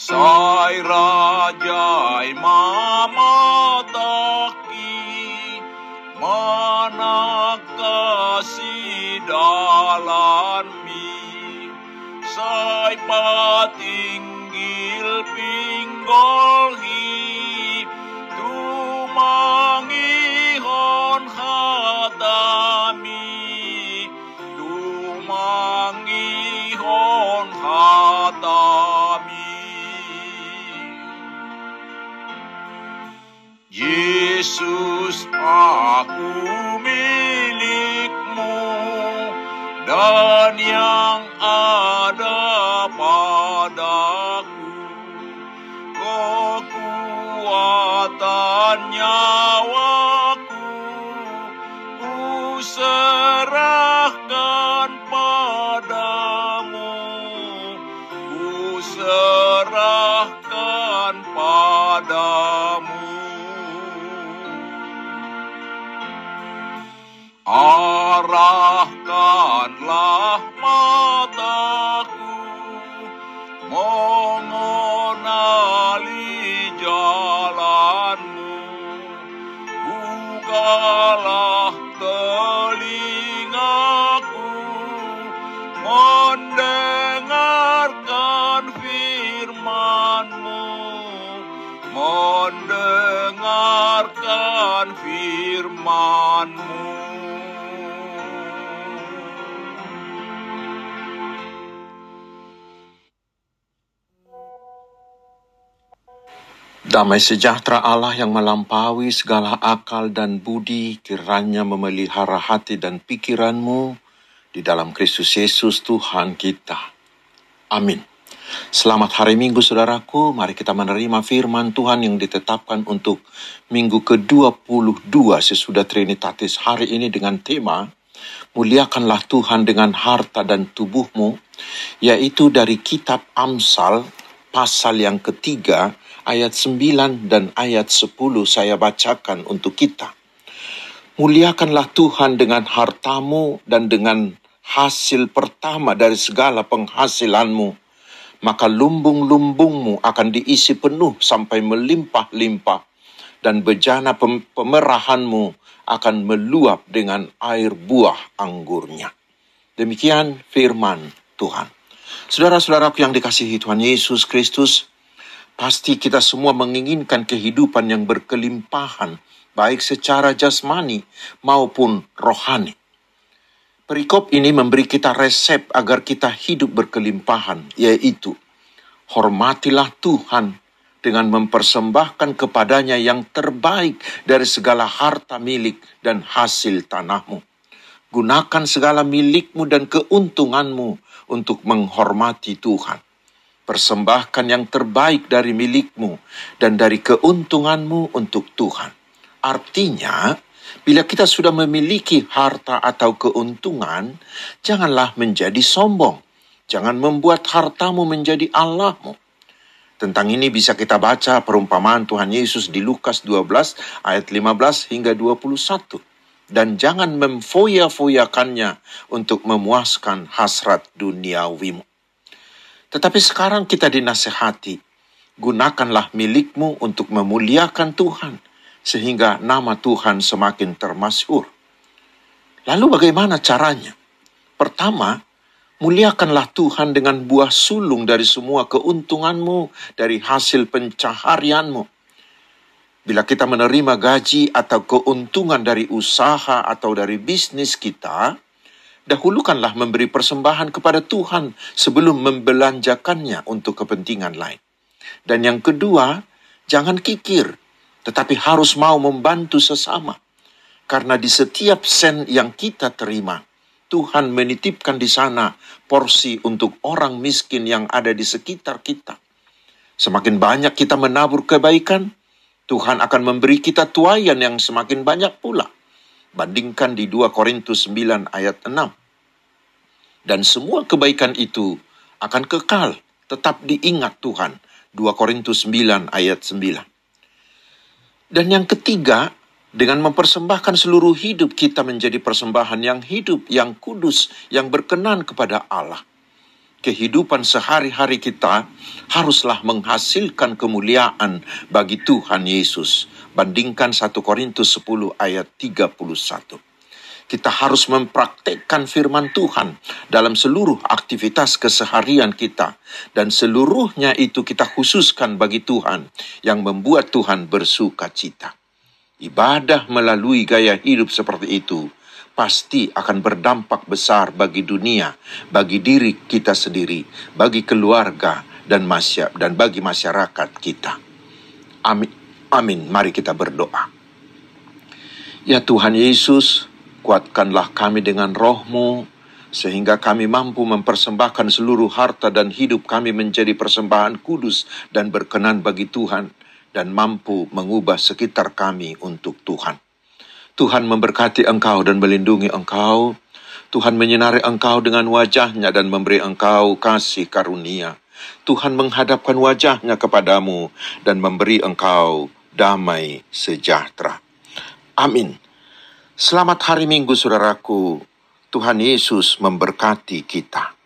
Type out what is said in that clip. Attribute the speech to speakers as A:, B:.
A: Sai rajai mamataki Mana kasih dalan mi Sai patinggil pinggol hi Tumangihon hatami Tumangihon hatami dan yang ada Arahkanlah mataku mengenali jalanmu. Bukalah telingaku mendengarkan firmanmu. Mendengarkan firmanmu
B: Damai sejahtera Allah yang melampaui segala akal dan budi kiranya memelihara hati dan pikiranmu di dalam Kristus Yesus Tuhan kita. Amin. Selamat hari Minggu saudaraku, mari kita menerima firman Tuhan yang ditetapkan untuk minggu ke-22 sesudah Trinitatis hari ini dengan tema Muliakanlah Tuhan dengan harta dan tubuhmu, yaitu dari kitab Amsal pasal yang ketiga ayat 9 dan ayat 10 saya bacakan untuk kita. Muliakanlah Tuhan dengan hartamu dan dengan hasil pertama dari segala penghasilanmu, maka lumbung-lumbungmu akan diisi penuh sampai melimpah-limpah, dan bejana pem- pemerahanmu akan meluap dengan air buah anggurnya. Demikian firman Tuhan. Saudara-saudaraku yang dikasihi Tuhan Yesus Kristus, pasti kita semua menginginkan kehidupan yang berkelimpahan, baik secara jasmani maupun rohani. Perikop ini memberi kita resep agar kita hidup berkelimpahan, yaitu hormatilah Tuhan dengan mempersembahkan kepadanya yang terbaik dari segala harta milik dan hasil tanahmu. Gunakan segala milikmu dan keuntunganmu untuk menghormati Tuhan. Persembahkan yang terbaik dari milikmu dan dari keuntunganmu untuk Tuhan. Artinya, bila kita sudah memiliki harta atau keuntungan, janganlah menjadi sombong. Jangan membuat hartamu menjadi Allahmu. Tentang ini bisa kita baca perumpamaan Tuhan Yesus di Lukas 12 ayat 15 hingga 21. Dan jangan memfoya-foyakannya untuk memuaskan hasrat duniawimu. Tetapi sekarang kita dinasehati, gunakanlah milikmu untuk memuliakan Tuhan. sehingga nama Tuhan semakin termasyhur. Lalu bagaimana caranya? Pertama, muliakanlah Tuhan dengan buah sulung dari semua keuntunganmu, dari hasil pencaharianmu. Bila kita menerima gaji atau keuntungan dari usaha atau dari bisnis kita, dahulukanlah memberi persembahan kepada Tuhan sebelum membelanjakannya untuk kepentingan lain. Dan yang kedua, jangan kikir, tetapi harus mau membantu sesama. Karena di setiap sen yang kita terima, Tuhan menitipkan di sana porsi untuk orang miskin yang ada di sekitar kita. Semakin banyak kita menabur kebaikan, Tuhan akan memberi kita tuayan yang semakin banyak pula. Bandingkan di 2 Korintus 9 ayat 6. Dan semua kebaikan itu akan kekal, tetap diingat Tuhan. 2 Korintus 9 ayat 9. Dan yang ketiga, dengan mempersembahkan seluruh hidup kita menjadi persembahan yang hidup, yang kudus, yang berkenan kepada Allah kehidupan sehari-hari kita haruslah menghasilkan kemuliaan bagi Tuhan Yesus. Bandingkan 1 Korintus 10 ayat 31. Kita harus mempraktekkan firman Tuhan dalam seluruh aktivitas keseharian kita. Dan seluruhnya itu kita khususkan bagi Tuhan yang membuat Tuhan bersuka cita. Ibadah melalui gaya hidup seperti itu pasti akan berdampak besar bagi dunia, bagi diri kita sendiri, bagi keluarga dan masyarakat dan bagi masyarakat kita. Amin. Amin. Mari kita berdoa. Ya Tuhan Yesus, kuatkanlah kami dengan rohmu, sehingga kami mampu mempersembahkan seluruh harta dan hidup kami menjadi persembahan kudus dan berkenan bagi Tuhan, dan mampu mengubah sekitar kami untuk Tuhan. Tuhan memberkati engkau dan melindungi engkau. Tuhan menyinari engkau dengan wajahnya dan memberi engkau kasih karunia. Tuhan menghadapkan wajahnya kepadamu dan memberi engkau damai sejahtera. Amin. Selamat hari Minggu, saudaraku. Tuhan Yesus memberkati kita.